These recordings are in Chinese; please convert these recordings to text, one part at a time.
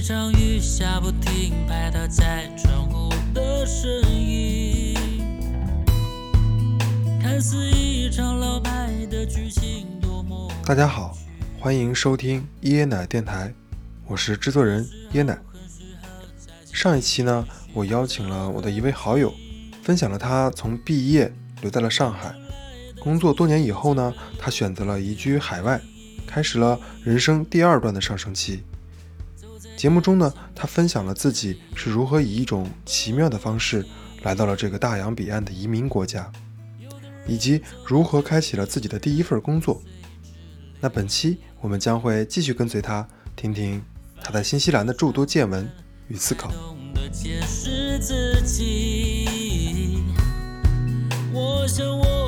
一场雨下不停，拍打在窗户的声音，看似一场老派的剧情，多么。大家好，欢迎收听椰奶电台，我是制作人椰奶。上一期呢，我邀请了我的一位好友，分享了他从毕业留在了上海，工作多年以后呢，他选择了移居海外，开始了人生第二段的上升期。节目中呢，他分享了自己是如何以一种奇妙的方式来到了这个大洋彼岸的移民国家，以及如何开启了自己的第一份工作。那本期我们将会继续跟随他，听听他在新西兰的诸多见闻与思考。我想我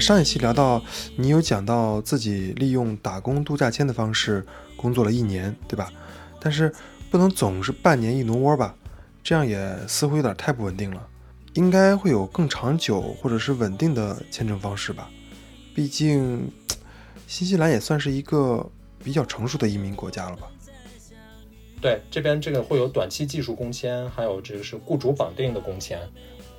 上一期聊到，你有讲到自己利用打工度假签的方式工作了一年，对吧？但是不能总是半年一挪窝吧，这样也似乎有点太不稳定了。应该会有更长久或者是稳定的签证方式吧？毕竟新西兰也算是一个比较成熟的移民国家了吧？对，这边这个会有短期技术工签，还有这个是雇主绑定的工签。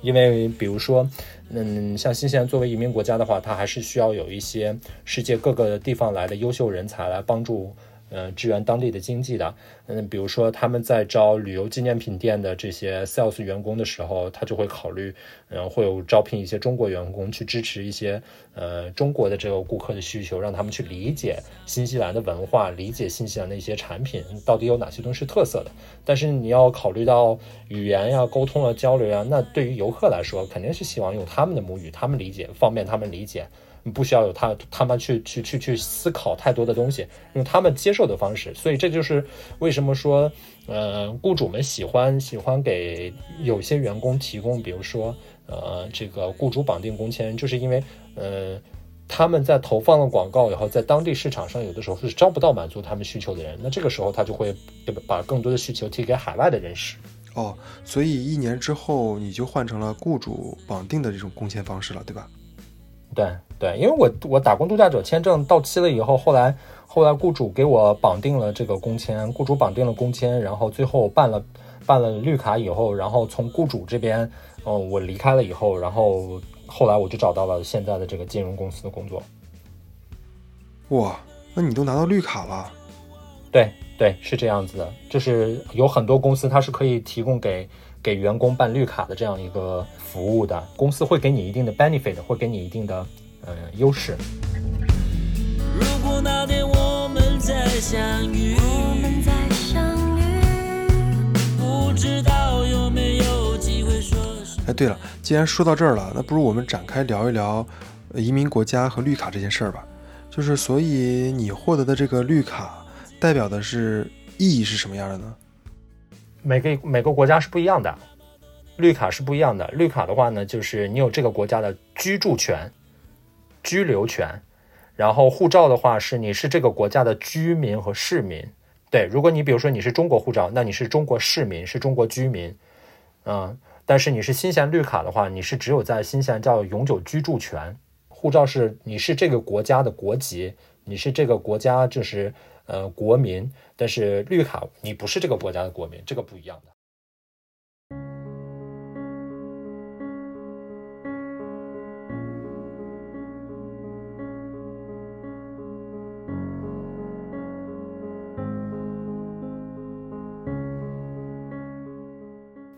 因为比如说，嗯，像新西兰作为移民国家的话，它还是需要有一些世界各个地方来的优秀人才来帮助，呃，支援当地的经济的。嗯，比如说他们在招旅游纪念品店的这些 sales 员工的时候，他就会考虑，嗯，会有招聘一些中国员工去支持一些，呃，中国的这个顾客的需求，让他们去理解新西兰的文化，理解新西兰的一些产品到底有哪些东西是特色的。但是你要考虑到语言呀、沟通啊、交流呀，那对于游客来说，肯定是希望用他们的母语，他们理解，方便他们理解。不需要有他他们去去去去思考太多的东西，用他们接受的方式，所以这就是为什么说，呃，雇主们喜欢喜欢给有些员工提供，比如说，呃，这个雇主绑定工签，就是因为，呃，他们在投放了广告以后，在当地市场上有的时候是招不到满足他们需求的人，那这个时候他就会把更多的需求提给海外的人士。哦，所以一年之后你就换成了雇主绑定的这种工签方式了，对吧？对对，因为我我打工度假者签证到期了以后，后来后来雇主给我绑定了这个工签，雇主绑定了工签，然后最后办了办了绿卡以后，然后从雇主这边，嗯，我离开了以后，然后后来我就找到了现在的这个金融公司的工作。哇，那你都拿到绿卡了？对对，是这样子的，就是有很多公司它是可以提供给给员工办绿卡的这样一个服务的，公司会给你一定的 benefit，会给你一定的呃优势。如果那天我们再相遇，不知道有没有机会说声哎，对了，既然说到这儿了，那不如我们展开聊一聊呃移民国家和绿卡这件事儿吧。就是，所以你获得的这个绿卡代表的是意义是什么样的呢？每个每个国家是不一样的，绿卡是不一样的。绿卡的话呢，就是你有这个国家的居住权、居留权，然后护照的话是你是这个国家的居民和市民。对，如果你比如说你是中国护照，那你是中国市民，是中国居民，嗯，但是你是新西兰绿卡的话，你是只有在新西兰叫永久居住权。护照是你是这个国家的国籍，你是这个国家就是呃国民，但是绿卡你不是这个国家的国民，这个不一样的。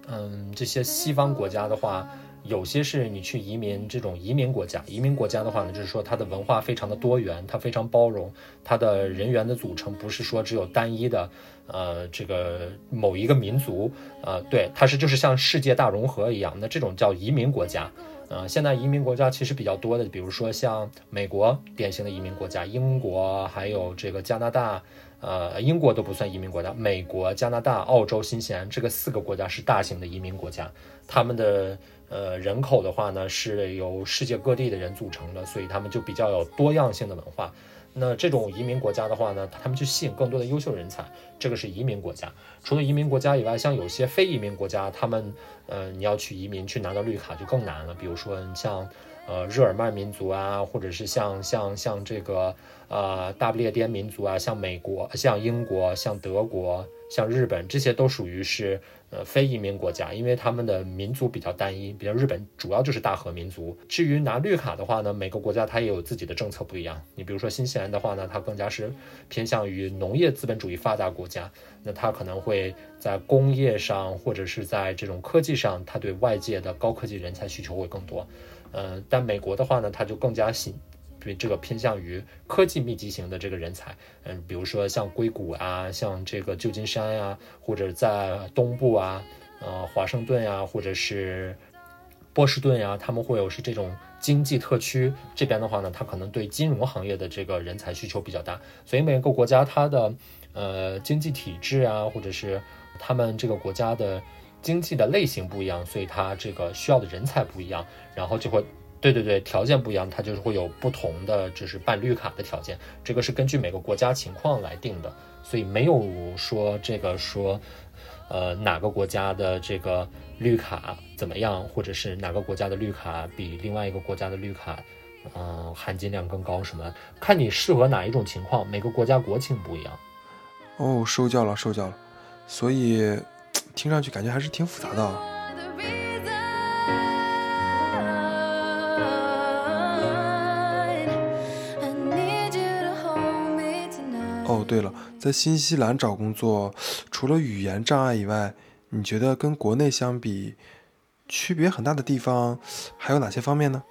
嗯，这些西方国家的话，有些是你去移民这种移民国家，移民国家的话呢，就是说它的文化非常的多元，它非常包容，它的人员的组成不是说只有单一的，呃，这个某一个民族，呃，对，它是就是像世界大融合一样，那这种叫移民国家。呃，现在移民国家其实比较多的，比如说像美国典型的移民国家，英国还有这个加拿大，呃，英国都不算移民国家，美国、加拿大、澳洲、新西兰这个四个国家是大型的移民国家，他们的呃人口的话呢是由世界各地的人组成的，所以他们就比较有多样性的文化。那这种移民国家的话呢，他们去吸引更多的优秀人才，这个是移民国家。除了移民国家以外，像有些非移民国家，他们呃你要去移民去拿到绿卡就更难了。比如说你像呃日耳曼民族啊，或者是像像像这个呃大不列颠民族啊，像美国、像英国、像德国、像日本，这些都属于是。呃，非移民国家，因为他们的民族比较单一，比如日本主要就是大和民族。至于拿绿卡的话呢，每个国家它也有自己的政策不一样。你比如说新西兰的话呢，它更加是偏向于农业资本主义发达国家，那它可能会在工业上或者是在这种科技上，它对外界的高科技人才需求会更多。呃，但美国的话呢，它就更加新。对这个偏向于科技密集型的这个人才，嗯，比如说像硅谷啊，像这个旧金山呀，或者在东部啊，呃，华盛顿呀，或者是波士顿呀，他们会有是这种经济特区这边的话呢，它可能对金融行业的这个人才需求比较大，所以每个国家它的呃经济体制啊，或者是他们这个国家的经济的类型不一样，所以它这个需要的人才不一样，然后就会。对对对，条件不一样，它就是会有不同的，就是办绿卡的条件。这个是根据每个国家情况来定的，所以没有说这个说，呃，哪个国家的这个绿卡怎么样，或者是哪个国家的绿卡比另外一个国家的绿卡，嗯，含金量更高什么？看你适合哪一种情况，每个国家国情不一样。哦，受教了，受教了。所以 听上去感觉还是挺复杂的。哦，对了，在新西兰找工作，除了语言障碍以外，你觉得跟国内相比，区别很大的地方还有哪些方面呢？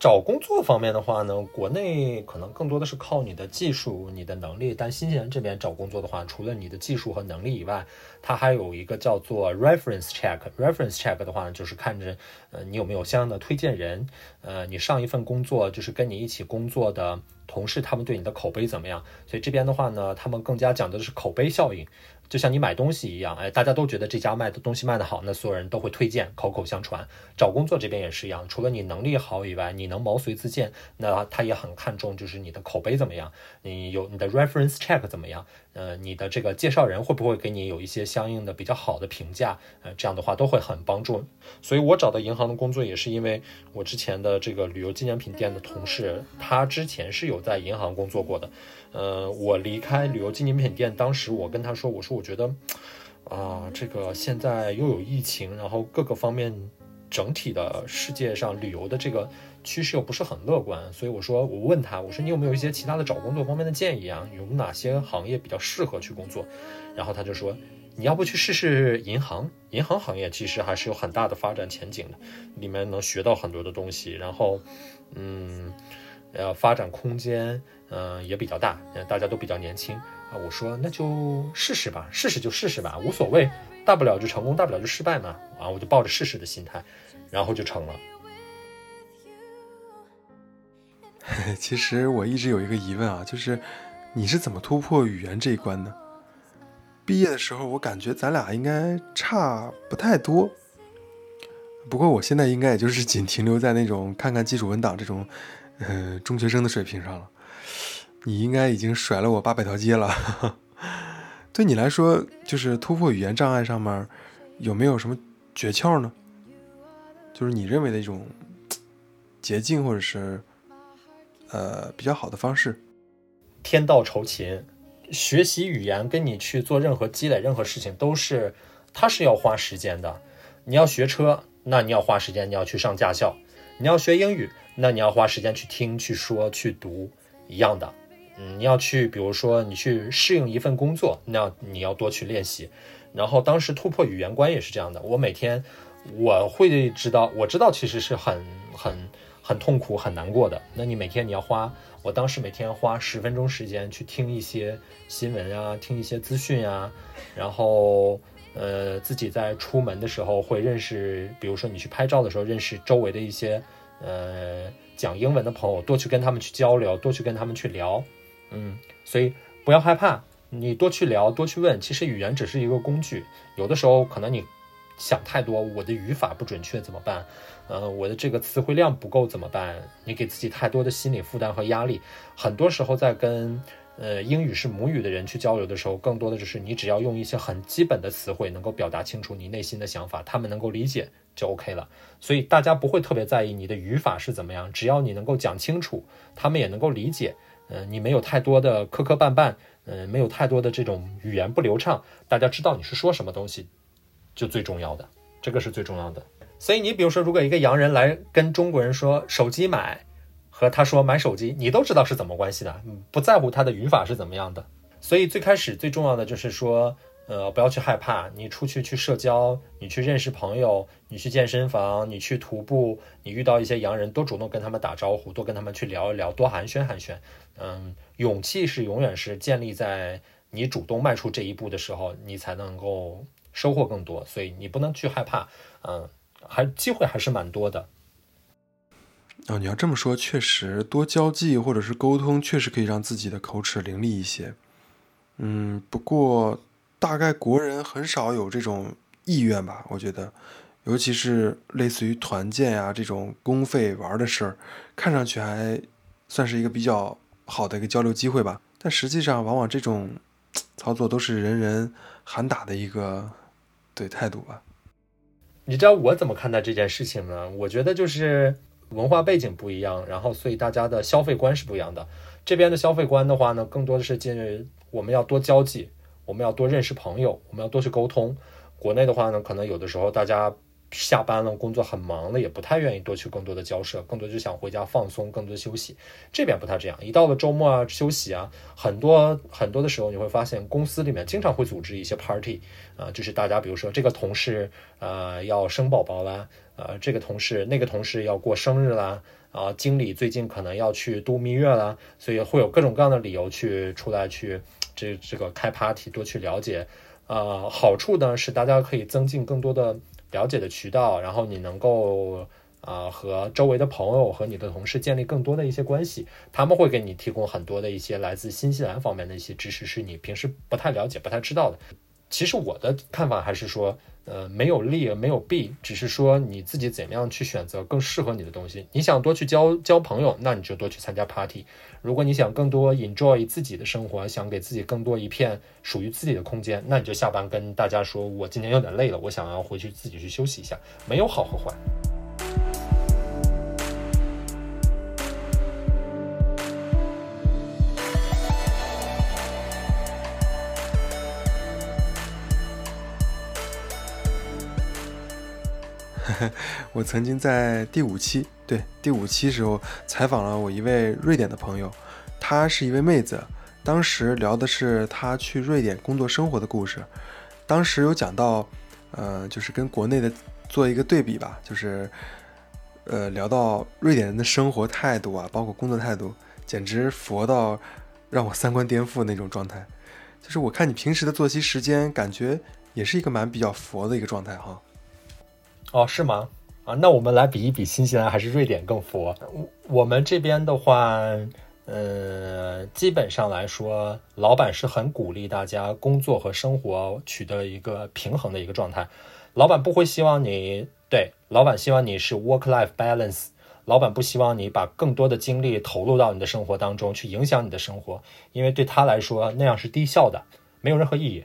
找工作方面的话呢，国内可能更多的是靠你的技术、你的能力，但新西兰这边找工作的话，除了你的技术和能力以外，它还有一个叫做 reference check。reference check 的话，就是看着呃你有没有相应的推荐人，呃你上一份工作就是跟你一起工作的同事，他们对你的口碑怎么样？所以这边的话呢，他们更加讲究的是口碑效应。就像你买东西一样，哎，大家都觉得这家卖的东西卖得好，那所有人都会推荐，口口相传。找工作这边也是一样，除了你能力好以外，你能毛遂自荐，那他也很看重，就是你的口碑怎么样，你有你的 reference check 怎么样。呃，你的这个介绍人会不会给你有一些相应的比较好的评价？呃，这样的话都会很帮助。所以我找到银行的工作也是因为我之前的这个旅游纪念品店的同事，他之前是有在银行工作过的。呃，我离开旅游纪念品店，当时我跟他说，我说我觉得，啊，这个现在又有疫情，然后各个方面整体的世界上旅游的这个。趋势又不是很乐观，所以我说，我问他，我说你有没有一些其他的找工作方面的建议啊？有哪些行业比较适合去工作？然后他就说，你要不去试试银行？银行行业其实还是有很大的发展前景的，里面能学到很多的东西，然后，嗯，呃，发展空间，嗯，也比较大，大家都比较年轻啊。我说那就试试吧，试试就试试吧，无所谓，大不了就成功，大不了就失败嘛。啊，我就抱着试试的心态，然后就成了。其实我一直有一个疑问啊，就是你是怎么突破语言这一关的？毕业的时候我感觉咱俩应该差不太多，不过我现在应该也就是仅停留在那种看看基础文档这种，呃，中学生的水平上了。你应该已经甩了我八百条街了。对你来说，就是突破语言障碍上面有没有什么诀窍呢？就是你认为的一种捷径，或者是？呃，比较好的方式，天道酬勤，学习语言跟你去做任何积累任何事情都是，它是要花时间的。你要学车，那你要花时间，你要去上驾校；你要学英语，那你要花时间去听、去说、去读，一样的。嗯，你要去，比如说你去适应一份工作，那你要多去练习。然后当时突破语言关也是这样的，我每天我会知道，我知道其实是很很。很痛苦、很难过的。那你每天你要花，我当时每天花十分钟时间去听一些新闻啊，听一些资讯啊，然后呃自己在出门的时候会认识，比如说你去拍照的时候认识周围的一些呃讲英文的朋友，多去跟他们去交流，多去跟他们去聊，嗯，所以不要害怕，你多去聊，多去问。其实语言只是一个工具，有的时候可能你想太多，我的语法不准确怎么办？呃，我的这个词汇量不够怎么办？你给自己太多的心理负担和压力，很多时候在跟呃英语是母语的人去交流的时候，更多的就是你只要用一些很基本的词汇能够表达清楚你内心的想法，他们能够理解就 OK 了。所以大家不会特别在意你的语法是怎么样，只要你能够讲清楚，他们也能够理解。呃，你没有太多的磕磕绊绊，嗯，没有太多的这种语言不流畅，大家知道你是说什么东西，就最重要的，这个是最重要的。所以你比如说，如果一个洋人来跟中国人说手机买，和他说买手机，你都知道是怎么关系的，不在乎他的语法是怎么样的。所以最开始最重要的就是说。呃，不要去害怕。你出去去社交，你去认识朋友，你去健身房，你去徒步，你遇到一些洋人，多主动跟他们打招呼，多跟他们去聊一聊，多寒暄寒暄。嗯，勇气是永远是建立在你主动迈出这一步的时候，你才能够收获更多。所以你不能去害怕。嗯，还机会还是蛮多的。哦，你要这么说，确实多交际或者是沟通，确实可以让自己的口齿伶俐一些。嗯，不过。大概国人很少有这种意愿吧，我觉得，尤其是类似于团建呀这种公费玩的事儿，看上去还算是一个比较好的一个交流机会吧。但实际上，往往这种操作都是人人喊打的一个对态度吧。你知道我怎么看待这件事情呢？我觉得就是文化背景不一样，然后所以大家的消费观是不一样的。这边的消费观的话呢，更多的是建我们要多交际。我们要多认识朋友，我们要多去沟通。国内的话呢，可能有的时候大家下班了，工作很忙了，也不太愿意多去更多的交涉，更多就想回家放松，更多休息。这边不太这样，一到了周末啊，休息啊，很多很多的时候，你会发现公司里面经常会组织一些 party 啊，就是大家比如说这个同事呃要生宝宝啦，呃这个同事那个同事要过生日啦，啊经理最近可能要去度蜜月啦，所以会有各种各样的理由去出来去。这这个开 party 多去了解，呃，好处呢是大家可以增进更多的了解的渠道，然后你能够啊和周围的朋友和你的同事建立更多的一些关系，他们会给你提供很多的一些来自新西兰方面的一些知识，是你平时不太了解、不太知道的。其实我的看法还是说。呃，没有利没有弊，只是说你自己怎么样去选择更适合你的东西。你想多去交交朋友，那你就多去参加 party。如果你想更多 enjoy 自己的生活，想给自己更多一片属于自己的空间，那你就下班跟大家说，我今天有点累了，我想要回去自己去休息一下。没有好和坏。我曾经在第五期，对第五期时候采访了我一位瑞典的朋友，她是一位妹子，当时聊的是她去瑞典工作生活的故事，当时有讲到，呃，就是跟国内的做一个对比吧，就是，呃，聊到瑞典人的生活态度啊，包括工作态度，简直佛到让我三观颠覆那种状态，就是我看你平时的作息时间，感觉也是一个蛮比较佛的一个状态哈。哦，是吗？啊，那我们来比一比，新西兰还是瑞典更佛？我我们这边的话，呃，基本上来说，老板是很鼓励大家工作和生活取得一个平衡的一个状态。老板不会希望你对，老板希望你是 work-life balance。老板不希望你把更多的精力投入到你的生活当中去影响你的生活，因为对他来说那样是低效的，没有任何意义。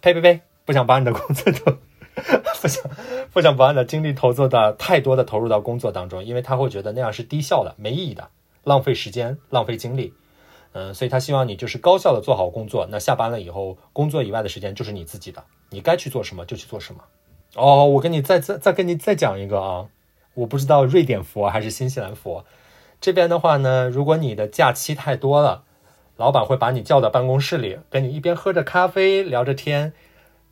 呸呸呸！不想把你的工作都。不想不想把你的精力投入到太多的投入到工作当中，因为他会觉得那样是低效的、没意义的、浪费时间、浪费精力。嗯，所以他希望你就是高效的做好工作。那下班了以后，工作以外的时间就是你自己的，你该去做什么就去做什么。哦，我跟你再再再跟你再讲一个啊，我不知道瑞典佛还是新西兰佛。这边的话呢，如果你的假期太多了，老板会把你叫到办公室里，跟你一边喝着咖啡聊着天。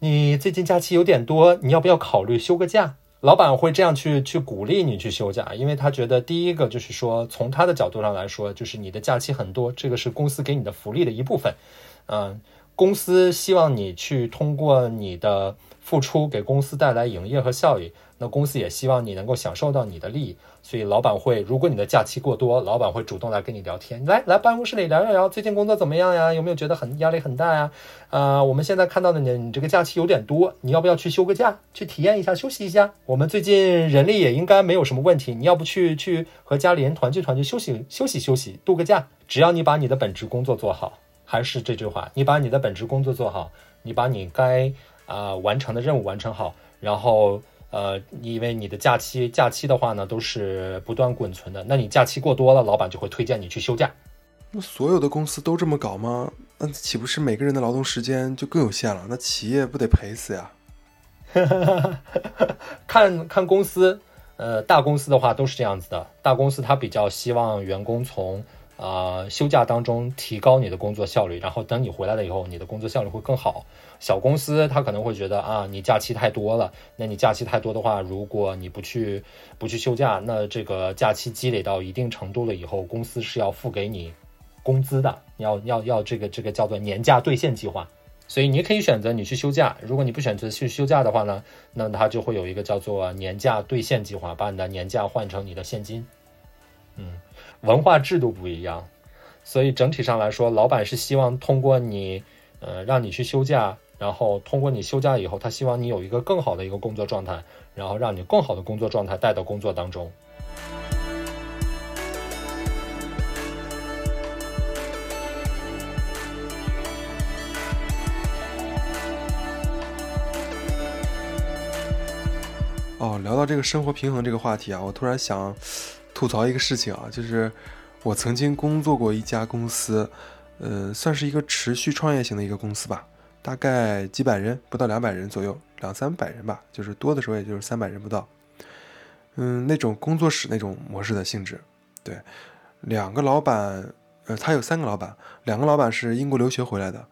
你最近假期有点多，你要不要考虑休个假？老板会这样去去鼓励你去休假，因为他觉得第一个就是说，从他的角度上来说，就是你的假期很多，这个是公司给你的福利的一部分。嗯，公司希望你去通过你的付出给公司带来营业和效益。那公司也希望你能够享受到你的利益，所以老板会，如果你的假期过多，老板会主动来跟你聊天，来来办公室里聊一聊，最近工作怎么样呀？有没有觉得很压力很大呀？啊，我们现在看到的你，你这个假期有点多，你要不要去休个假，去体验一下，休息一下？我们最近人力也应该没有什么问题，你要不去去和家里人团聚团聚，休息休息休息，度个假？只要你把你的本职工作做好，还是这句话，你把你的本职工作做好，你把你该啊、完成的任务完成好，然后呃，因为你的假期假期的话呢都是不断滚存的，那你假期过多了，老板就会推荐你去休假。那所有的公司都这么搞吗？那岂不是每个人的劳动时间就更有限了？那企业不得赔死呀？看看公司，呃，大公司的话都是这样子的。大公司它比较希望员工从啊、呃休假当中提高你的工作效率，然后等你回来了以后，你的工作效率会更好。小公司他可能会觉得啊，你假期太多了，那你假期太多的话，如果你不去不去休假，那这个假期积累到一定程度了以后，公司是要付给你工资的，要要要这个这个叫做年假兑现计划。所以你可以选择你去休假，如果你不选择去休假的话呢，那他就会有一个叫做年假兑现计划，把你的年假换成你的现金。嗯，文化制度不一样，所以整体上来说，老板是希望通过你，呃，让你去休假，然后通过你休假以后，他希望你有一个更好的一个工作状态，然后让你更好的工作状态带到工作当中。哦，聊到这个生活平衡这个话题啊，我突然想吐槽一个事情啊，就是我曾经工作过一家公司，呃，算是一个持续创业型的一个公司吧，大概几百人，不到两百人左右，两三百人吧，就是多的时候也就是三百人不到。嗯，那种工作室那种模式的性质，对，两个老板，呃，他有三个老板，两个老板是英国留学回来的，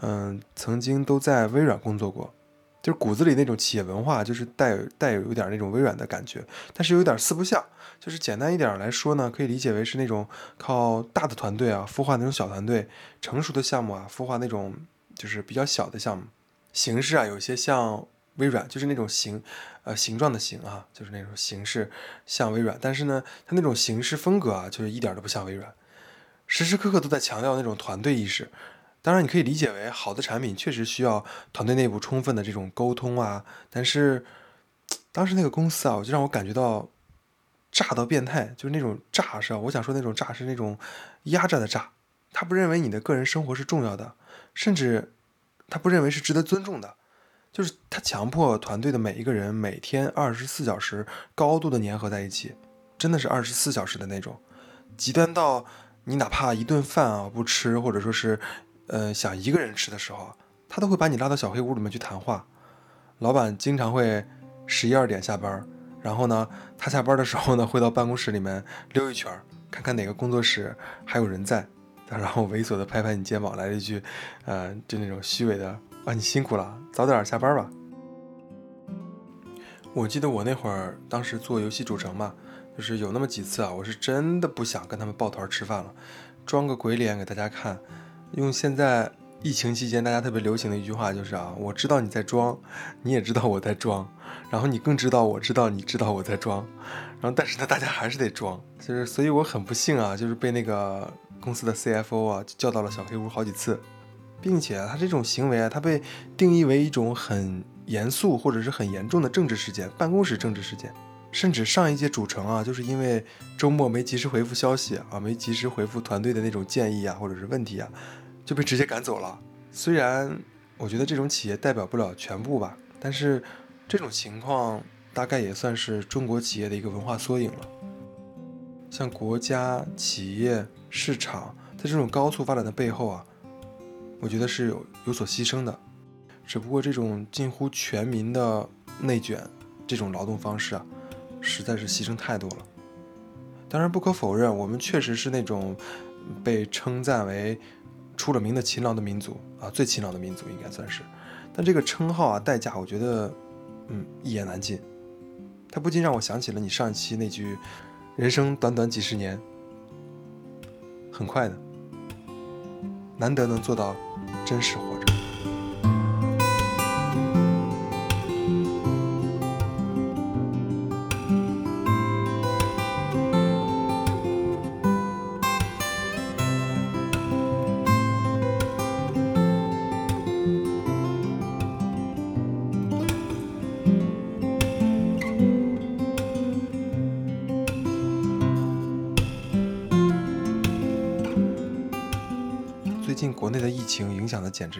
嗯，曾经都在微软工作过。就是骨子里那种企业文化，就是带有带有有点那种微软的感觉，但是有点四不像。就是简单一点来说呢，可以理解为是那种靠大的团队啊孵化那种小团队，成熟的项目啊孵化那种就是比较小的项目。形式啊有些像微软，就是那种形呃形状的形啊，就是那种形式像微软，但是呢，它那种形式风格啊，就是一点都不像微软，时时刻刻都在强调那种团队意识。当然，你可以理解为好的产品确实需要团队内部充分的这种沟通啊。但是当时那个公司啊，我就让我感觉到炸到变态，就是那种炸是啊，我想说那种炸是那种压榨的榨。他不认为你的个人生活是重要的，甚至他不认为是值得尊重的。就是他强迫团队的每一个人每天二十四小时高度的粘合在一起，真的是二十四小时的那种，极端到你哪怕一顿饭啊不吃，或者说是。呃，想一个人吃的时候，他都会把你拉到小黑屋里面去谈话。老板经常会十一二点下班，然后呢，他下班的时候呢，会到办公室里面溜一圈，看看哪个工作室还有人在，然后猥琐的拍拍你肩膀，来了一句，呃，就那种虚伪的啊，你辛苦了，早点下班吧。我记得我那会儿当时做游戏主城嘛，就是有那么几次啊，我是真的不想跟他们抱团吃饭了，装个鬼脸给大家看。用现在疫情期间大家特别流行的一句话就是啊，我知道你在装，你也知道我在装，然后你更知道我知道你知道我在装，然后但是呢，大家还是得装，就是所以我很不幸啊，就是被那个公司的 CFO 啊叫到了小黑屋好几次，并且他这种行为啊，他被定义为一种很严肃或者是很严重的政治事件，办公室政治事件。甚至上一届主城啊，就是因为周末没及时回复消息啊，没及时回复团队的那种建议啊，或者是问题啊，就被直接赶走了。虽然我觉得这种企业代表不了全部吧，但是这种情况大概也算是中国企业的一个文化缩影了。像国家、企业、市场在这种高速发展的背后啊，我觉得是有有所牺牲的。只不过这种近乎全民的内卷这种劳动方式啊。实在是牺牲太多了。当然，不可否认，我们确实是那种被称赞为出了名的勤劳的民族啊，最勤劳的民族应该算是。但这个称号啊，代价我觉得，嗯，一言难尽。它不禁让我想起了你上一期那句：“人生短短几十年，很快的，难得能做到真实活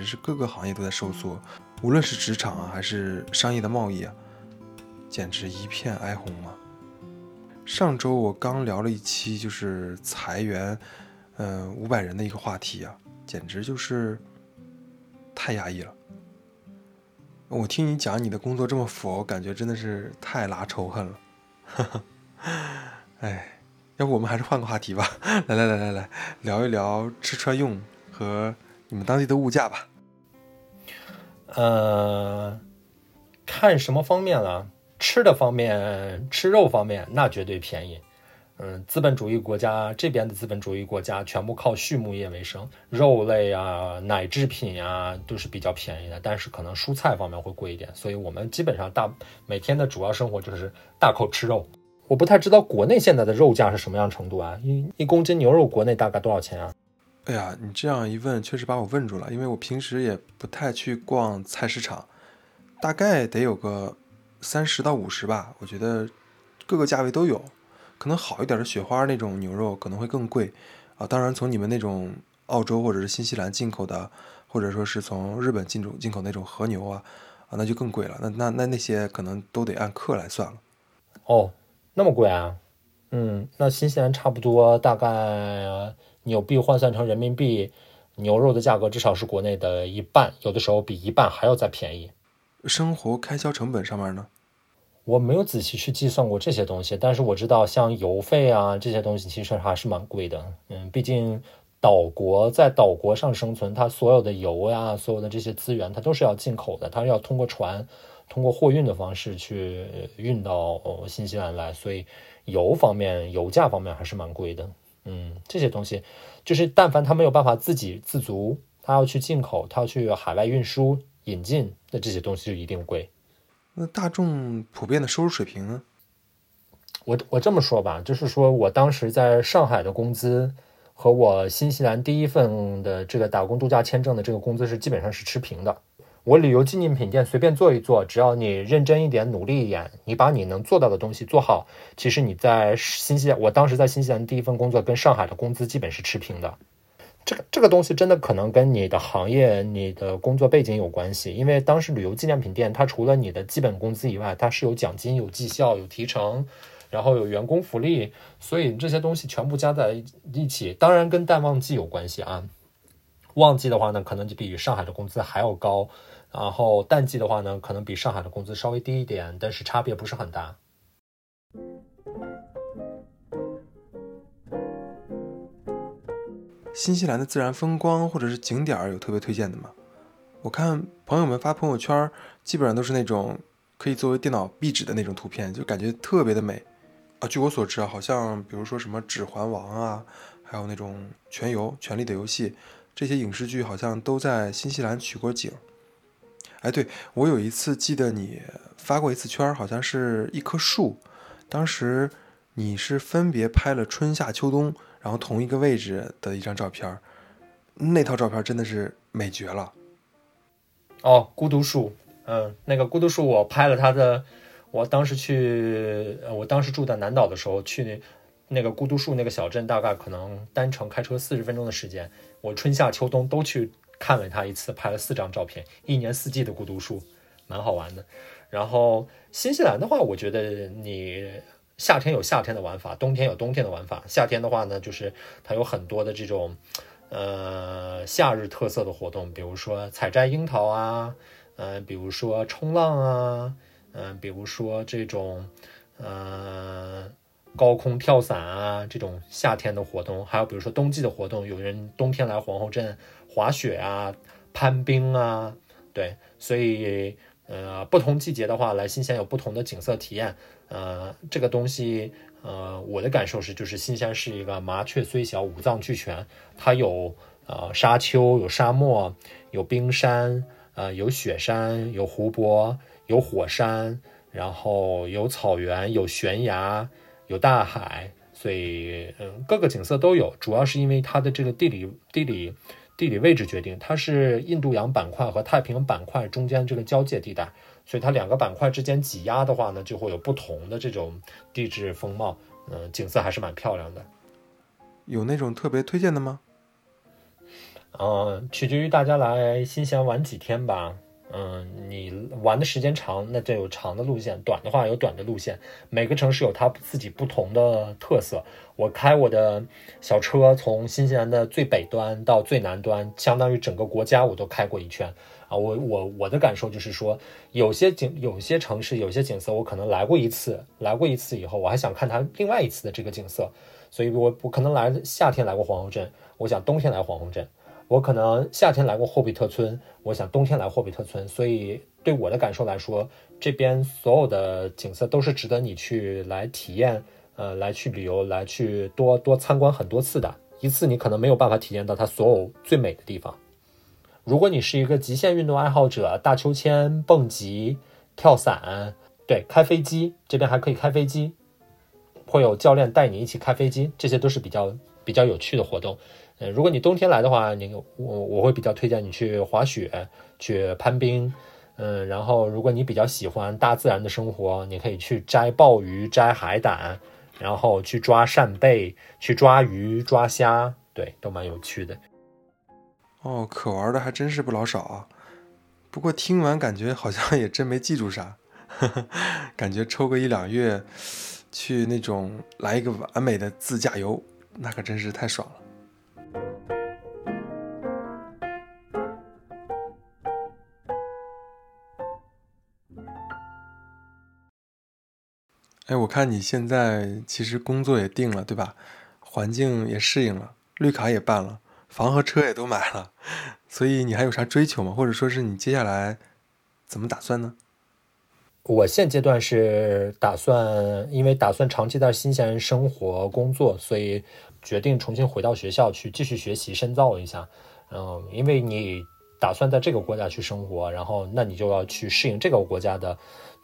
是各个行业都在收缩，无论是职场啊，还是商业的贸易啊，简直一片哀鸿啊。上周我刚聊了一期就是裁员，嗯，五百人的一个话题啊，简直就是太压抑了。我听你讲你的工作这么佛，感觉真的是太拉仇恨了。哈哈，哎，要不我们还是换个话题吧，来来来来来，聊一聊吃穿用和你们当地的物价吧。呃，看什么方面了？吃的方面，吃肉方面，那绝对便宜。嗯，资本主义国家这边的资本主义国家全部靠畜牧业为生，肉类啊、奶制品啊都是比较便宜的，但是可能蔬菜方面会贵一点。所以我们基本上大每天的主要生活就是大口吃肉。我不太知道国内现在的肉价是什么样程度啊？一一公斤牛肉国内大概多少钱啊？哎呀，你这样一问，确实把我问住了，因为我平时也不太去逛菜市场，大概得有个。三十到五十吧，我觉得各个价位都有，可能好一点的雪花那种牛肉可能会更贵啊。当然，从你们那种澳洲或者是新西兰进口的，或者说是从日本进口进口那种和牛啊，啊那就更贵了。那那那那些可能都得按克来算了。哦，那么贵啊？嗯，那新西兰差不多大概纽币换算成人民币，牛肉的价格至少是国内的一半，有的时候比一半还要再便宜。生活开销成本上面呢，我没有仔细去计算过这些东西，但是我知道像油费啊这些东西其实还是蛮贵的。嗯，毕竟岛国在岛国上生存，它所有的油呀，所有的这些资源，它都是要进口的，它是要通过船、通过货运的方式去运到新西兰来，所以油方面、油价方面还是蛮贵的。嗯，这些东西就是但凡他没有办法自给自足，他要去进口，他要去海外运输。引进那这些东西就一定贵。那大众普遍的收入水平呢？我我这么说吧，就是说我当时在上海的工资和我新西兰第一份的这个打工度假签证的这个工资是基本上是持平的。我旅游纪念品店随便做一做，只要你认真一点、努力一点，你把你能做到的东西做好，其实你在新西兰，我当时在新西兰第一份工作跟上海的工资基本是持平的。这个这个东西真的可能跟你的行业、你的工作背景有关系，因为当时旅游纪念品店，它除了你的基本工资以外，它是有奖金、有绩效、有提成，然后有员工福利，所以这些东西全部加在一起，当然跟淡旺季有关系啊。旺季的话呢，可能就比上海的工资还要高，然后淡季的话呢，可能比上海的工资稍微低一点，但是差别不是很大。新西兰的自然风光或者是景点有特别推荐的吗？我看朋友们发朋友圈，基本上都是那种可以作为电脑壁纸的那种图片，就感觉特别的美啊。据我所知啊，好像比如说什么《指环王》啊，还有那种《全游》《权力的游戏》这些影视剧，好像都在新西兰取过景。哎，对我有一次记得你发过一次圈，好像是一棵树，当时你是分别拍了春夏秋冬。然后同一个位置的一张照片，那套照片真的是美绝了。哦，孤独树，嗯，那个孤独树我拍了它的。我当时去，我当时住在南岛的时候，去那那个孤独树那个小镇，大概可能单程开车四十分钟的时间。我春夏秋冬都去看了它一次，拍了四张照片，一年四季的孤独树，蛮好玩的。然后新西兰的话，我觉得你。夏天有夏天的玩法，冬天有冬天的玩法。夏天的话呢，就是它有很多的这种，呃，夏日特色的活动，比如说采摘樱桃啊，嗯，比如说冲浪啊，嗯，比如说这种，呃，高空跳伞啊，这种夏天的活动。还有比如说冬季的活动，有人冬天来皇后镇滑雪啊，攀冰啊，对，所以。呃，不同季节的话，来新鲜有不同的景色体验。呃，这个东西，呃，我的感受是，就是新鲜是一个麻雀虽小，五脏俱全。它有呃沙丘，有沙漠，有冰山，呃，有雪山，有湖泊，有火山，然后有草原，有悬崖，有大海。所以，嗯，各个景色都有。主要是因为它的这个地理地理。地理位置决定，它是印度洋板块和太平洋板块中间这个交界地带，所以它两个板块之间挤压的话呢，就会有不同的这种地质风貌，嗯，景色还是蛮漂亮的。有那种特别推荐的吗？嗯，取决于大家来新西兰玩几天吧。嗯，你玩的时间长，那就有长的路线；短的话有短的路线。每个城市有它自己不同的特色。我开我的小车，从新西兰的最北端到最南端，相当于整个国家我都开过一圈啊。我我我的感受就是说，有些景、有些城市、有些景色，我可能来过一次，来过一次以后，我还想看它另外一次的这个景色，所以我我可能来夏天来过皇后镇，我想冬天来皇后镇。我可能夏天来过霍比特村，我想冬天来霍比特村，所以对我的感受来说，这边所有的景色都是值得你去来体验，呃，来去旅游，来去多多参观很多次的。一次你可能没有办法体验到它所有最美的地方。如果你是一个极限运动爱好者，大秋千、蹦极、跳伞，对，开飞机，这边还可以开飞机，会有教练带你一起开飞机，这些都是比较比较有趣的活动。呃，如果你冬天来的话，你我我会比较推荐你去滑雪，去攀冰，嗯，然后如果你比较喜欢大自然的生活，你可以去摘鲍鱼、摘海胆，然后去抓扇贝、去抓鱼、抓虾，对，都蛮有趣的。哦，可玩的还真是不老少啊。不过听完感觉好像也真没记住啥，感觉抽个一两月去那种来一个完美的自驾游，那可真是太爽了。哎，我看你现在其实工作也定了，对吧？环境也适应了，绿卡也办了，房和车也都买了，所以你还有啥追求吗？或者说是你接下来怎么打算呢？我现阶段是打算，因为打算长期在新西兰生活工作，所以决定重新回到学校去继续学习深造一下。嗯，因为你打算在这个国家去生活，然后那你就要去适应这个国家的。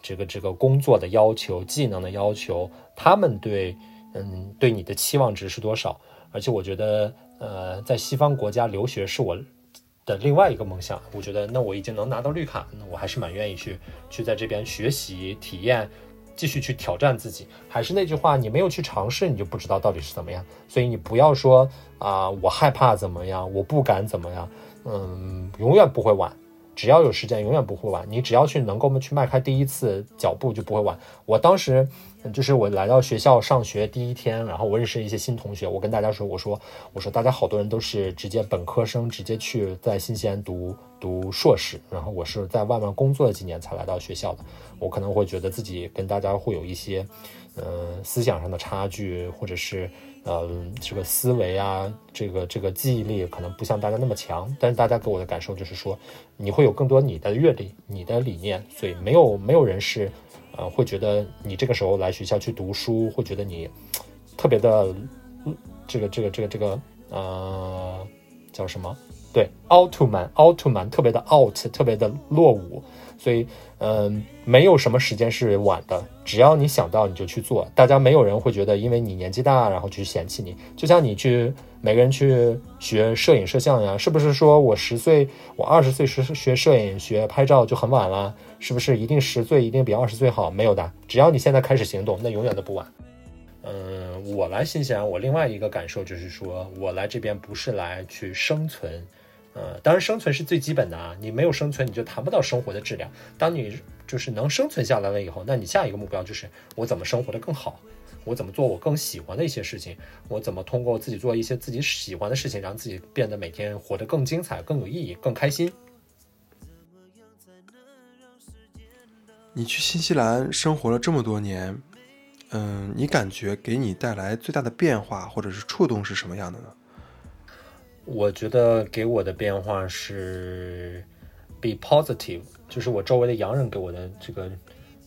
这个这个工作的要求、技能的要求，他们对嗯对你的期望值是多少？而且我觉得，呃，在西方国家留学是我的另外一个梦想。我觉得，那我已经能拿到绿卡，那我还是蛮愿意去去在这边学习、体验，继续去挑战自己。还是那句话，你没有去尝试，你就不知道到底是怎么样。所以你不要说啊，我害怕怎么样，我不敢怎么样，嗯，永远不会晚。只要有时间，永远不会晚。你只要去能够去迈开第一次脚步，就不会晚。我当时就是我来到学校上学第一天，然后我认识一些新同学。我跟大家说，我说，我说，大家好多人都是直接本科生，直接去在新西兰读读硕士。然后我是在外面工作了几年才来到学校的。我可能会觉得自己跟大家会有一些，呃，思想上的差距，或者是。呃，这个思维啊，这个这个记忆力可能不像大家那么强，但是大家给我的感受就是说，你会有更多你的阅历、你的理念，所以没有没有人是，呃，会觉得你这个时候来学校去读书，会觉得你特别的，这个这个这个这个，呃，叫什么？对，奥特曼，奥特曼特别的 out，特别的落伍。所以，嗯，没有什么时间是晚的，只要你想到你就去做。大家没有人会觉得因为你年纪大然后去嫌弃你。就像你去每个人去学摄影摄像呀，是不是说我十岁，我二十岁时学摄影学拍照就很晚了？是不是一定十岁一定比二十岁好？没有的，只要你现在开始行动，那永远都不晚。嗯，我来新西兰，我另外一个感受就是说我来这边不是来去生存。呃，当然生存是最基本的啊，你没有生存，你就谈不到生活的质量。当你就是能生存下来了以后，那你下一个目标就是我怎么生活的更好，我怎么做我更喜欢的一些事情，我怎么通过自己做一些自己喜欢的事情，让自己变得每天活得更精彩、更有意义、更开心。你去新西兰生活了这么多年，嗯，你感觉给你带来最大的变化或者是触动是什么样的呢？我觉得给我的变化是 be positive，就是我周围的洋人给我的这个，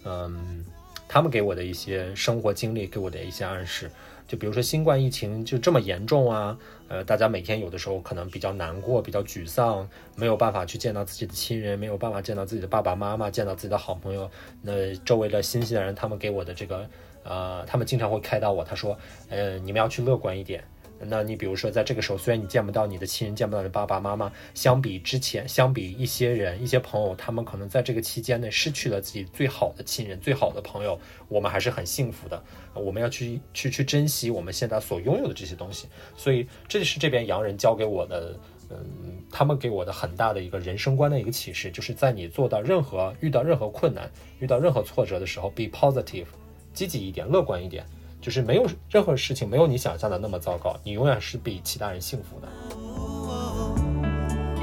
嗯，他们给我的一些生活经历，给我的一些暗示。就比如说新冠疫情就这么严重啊，呃，大家每天有的时候可能比较难过，比较沮丧，没有办法去见到自己的亲人，没有办法见到自己的爸爸妈妈，见到自己的好朋友。那周围的新西兰人他们给我的这个，呃，他们经常会开导我，他说，呃，你们要去乐观一点。那你比如说，在这个时候，虽然你见不到你的亲人，见不到你爸爸妈妈，相比之前，相比一些人、一些朋友，他们可能在这个期间内失去了自己最好的亲人、最好的朋友，我们还是很幸福的。我们要去去去珍惜我们现在所拥有的这些东西。所以，这是这边洋人教给我的，嗯，他们给我的很大的一个人生观的一个启示，就是在你做到任何遇到任何困难、遇到任何挫折的时候，be positive，积极一点，乐观一点，就是没有任何事情没有你想象的那么糟糕，你永远是比其他人幸福的。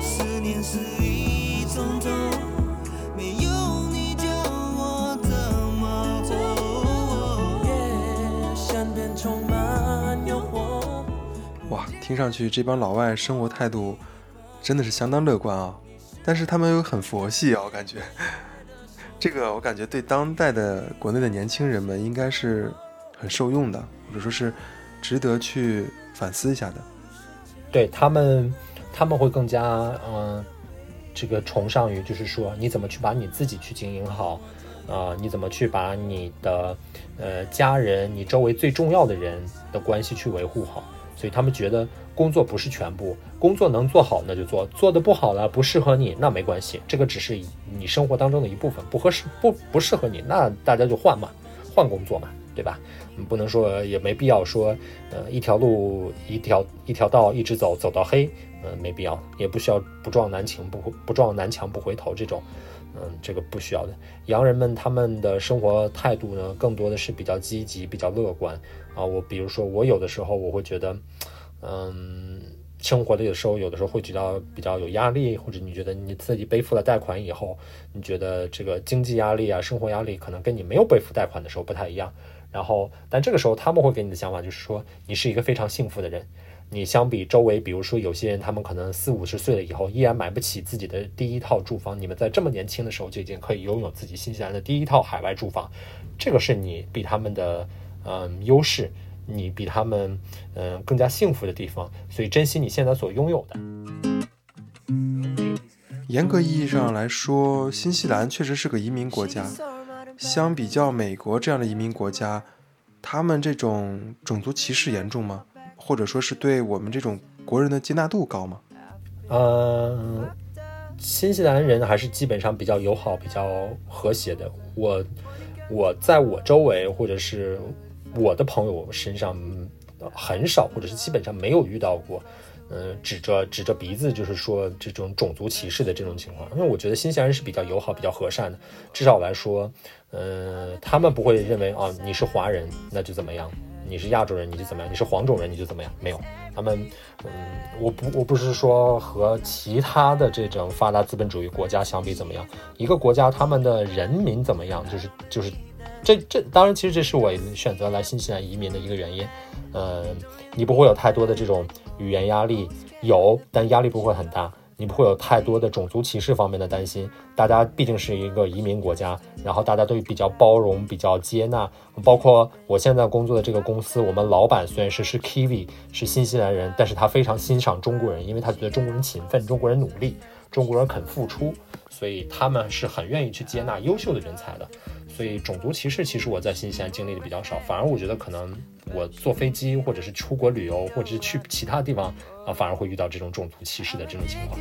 思念是一种痛，没有你教我怎么活。身边充满诱惑。哇，听上去这帮老外生活态度真的是相当乐观啊，但是他们又很佛系啊，我感觉。这个我感觉对当代的国内的年轻人们应该是很受用的，或者说是值得去反思一下的。对他们，他们会更加嗯、这个崇尚于就是说你怎么去把你自己去经营好，啊、你怎么去把你的呃家人、你周围最重要的人的关系去维护好。所以他们觉得工作不是全部，工作能做好那就做，做的不好了不适合你那没关系，这个只是你生活当中的一部分，不合适不不适合你那大家就换嘛，换工作嘛，对吧？不能说也没必要说，呃，一条路一条一条道一直走走到黑，嗯、没必要，也不需要不撞南墙不不撞南墙不回头这种，嗯，这个不需要的。洋人们他们的生活态度呢，更多的是比较积极、比较乐观啊。我比如说，我有的时候我会觉得，嗯，生活的有时候有的时候会觉得比较有压力，或者你觉得你自己背负了贷款以后，你觉得这个经济压力啊、生活压力可能跟你没有背负贷款的时候不太一样。然后，但这个时候他们会给你的想法就是说，你是一个非常幸福的人。你相比周围，比如说有些人，他们可能四五十岁了以后，依然买不起自己的第一套住房。你们在这么年轻的时候就已经可以拥有自己新西兰的第一套海外住房，这个是你比他们的嗯优势，你比他们嗯更加幸福的地方。所以珍惜你现在所拥有的。严格意义上来说，新西兰确实是个移民国家。相比较美国这样的移民国家，他们这种种族歧视严重吗？或者说是对我们这种国人的接纳度高吗？嗯，新西兰人还是基本上比较友好、比较和谐的。我我在我周围或者是我的朋友身上嗯很少，或者是基本上没有遇到过，嗯，指着指着鼻子就是说这种种族歧视的这种情况。因为我觉得新西兰人是比较友好、比较和善的，至少来说，嗯，他们不会认为啊你是华人那就怎么样。你是亚洲人你就怎么样，你是黄种人你就怎么样，没有，他们，嗯，我不我不是说和其他的这种发达资本主义国家相比怎么样，一个国家他们的人民怎么样，就是就是，这这当然其实这是我选择来新西兰移民的一个原因，呃，你不会有太多的这种语言压力，有，但压力不会很大。你不会有太多的种族歧视方面的担心，大家毕竟是一个移民国家，然后大家都比较包容、比较接纳。包括我现在工作的这个公司，我们老板虽然是是 Kiwi，是新西兰人，但是他非常欣赏中国人，因为他觉得中国人勤奋、中国人努力、中国人肯付出，所以他们是很愿意去接纳优秀的人才的。所以种族歧视其实我在新西兰经历的比较少，反而我觉得可能我坐飞机或者是出国旅游或者是去其他地方啊，反而会遇到这种种族歧视的这种情况。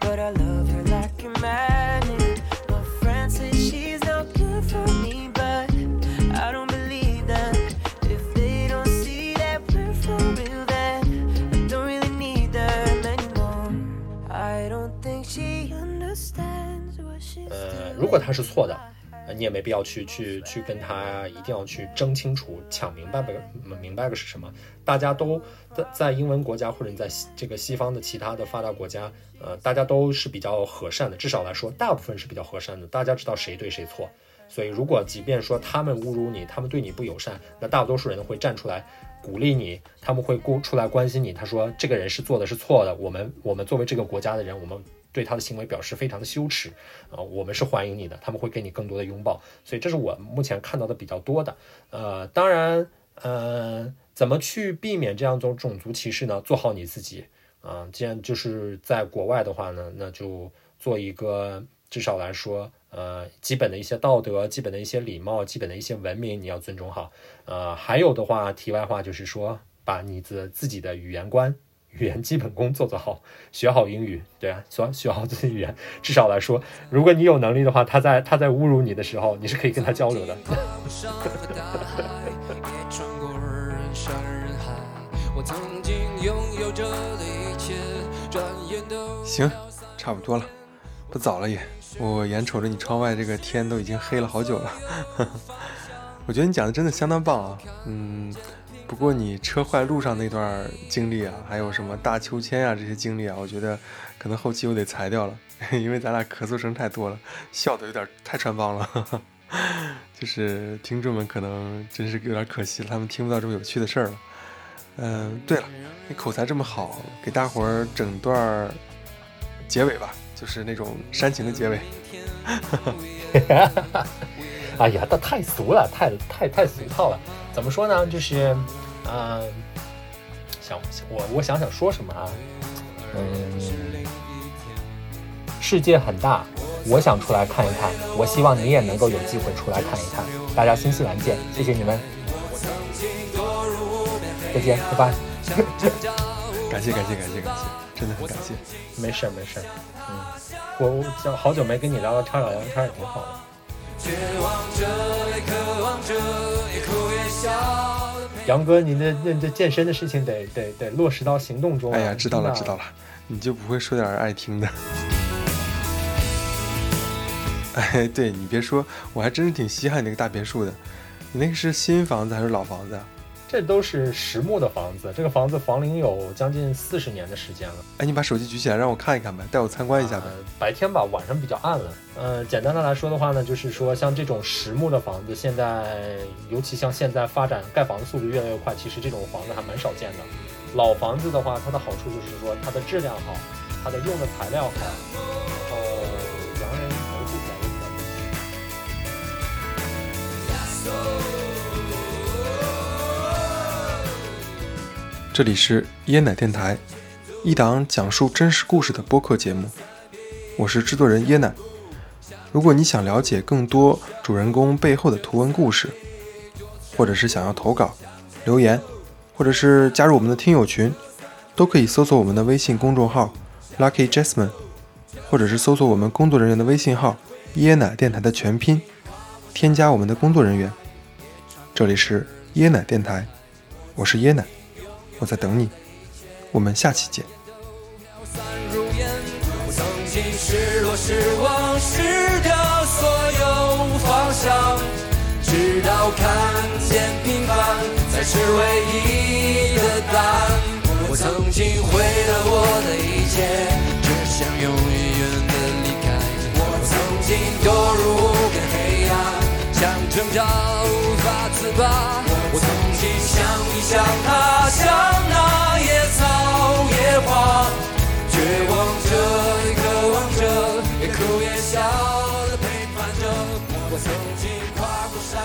But I love her like. 如果他是错的，你也没必要去去去跟他一定要去争清楚、抢明白个明白个是什么。大家都在在英文国家或者你在这个西方的其他的发达国家，呃，大家都是比较和善的，至少来说，大部分是比较和善的。大家知道谁对谁错，所以如果即便说他们侮辱你，他们对你不友善，那大多数人会站出来。鼓励你，他们会过出来关心你。他说这个人是做的是错的，我们我们作为这个国家的人，我们对他的行为表示非常的羞耻啊、我们是欢迎你的，他们会给你更多的拥抱。所以这是我目前看到的比较多的。呃，当然，呃，怎么去避免这样种种族歧视呢？做好你自己啊、既然就是在国外的话呢，那就做一个至少来说。呃，基本的一些道德、基本的一些礼貌、基本的一些文明，你要尊重好。呃，还有的话，题外话就是说，把你的自己的语言观语言基本功做做好，学好英语，对啊，学 学好自己语言。至少来说，如果你有能力的话，他在他在侮辱你的时候，你是可以跟他交流的。行，差不多了，不早了也。我眼瞅着你窗外这个天都已经黑了好久了。我觉得你讲的真的相当棒啊，嗯，不过你车坏路上那段经历啊，还有什么大秋千啊这些经历啊，我觉得可能后期我得裁掉了，因为咱俩咳嗽声太多了，笑的有点太穿帮了，就是听众们可能真是有点可惜了，他们听不到这么有趣的事儿了。嗯，对了，你口才这么好，给大伙儿整段结尾吧，就是那种煽情的结尾。哎呀，那太俗了，太太太俗套了。怎么说呢？就是，嗯、想我我想想说什么啊？嗯，世界很大，我想出来看一看。我希望你也能够有机会出来看一看。大家新西兰见，谢谢你们，再见，拜拜。感谢感谢感谢感谢，真的很感谢。没事儿没事儿，嗯，我好久没跟你聊聊天了，聊聊天也挺好的。绝望着，也渴望着，也哭也笑。杨哥，您的那这健身的事情得得得落实到行动中啊。哎呀，知道了知道了，你就不会说点爱听的？哎，对你别说，我还真是挺稀罕你那个大别墅的。你那个是新房子还是老房子啊？这都是实木的房子，这个房子房龄有将近四十年的时间了。哎，你把手机举起来让我看一看呗，带我参观一下呗。呃白天吧，晚上比较暗了。呃，简单的来说的话呢，就是说像这种实木的房子，现在尤其像现在发展盖房的速度越来越快，其实这种房子还蛮少见的。老房子的话，它的好处就是说它的质量好，它的用的材料好，然这里是椰奶电台，一档讲述真实故事的播客节目。我是制作人椰奶。如果你想了解更多主人公背后的图文故事，或者是想要投稿、留言，或者是加入我们的听友群，都可以搜索我们的微信公众号 Lucky Jasmine，或者是搜索我们工作人员的微信号椰奶电台的全拼，添加我们的工作人员。这里是椰奶电台，我是椰奶。我在等你，我们下期见。散如烟。我曾经失落、失望、失掉所有方向，直到看见平凡才是唯一的答案。我曾经毁了我的一切，只想永远的离开。我曾经堕入无边黑暗，想挣扎无法自拔。我曾你，像他，像那野草野花。绝望着，渴望着，也哭也笑的陪伴着。我曾经跨过山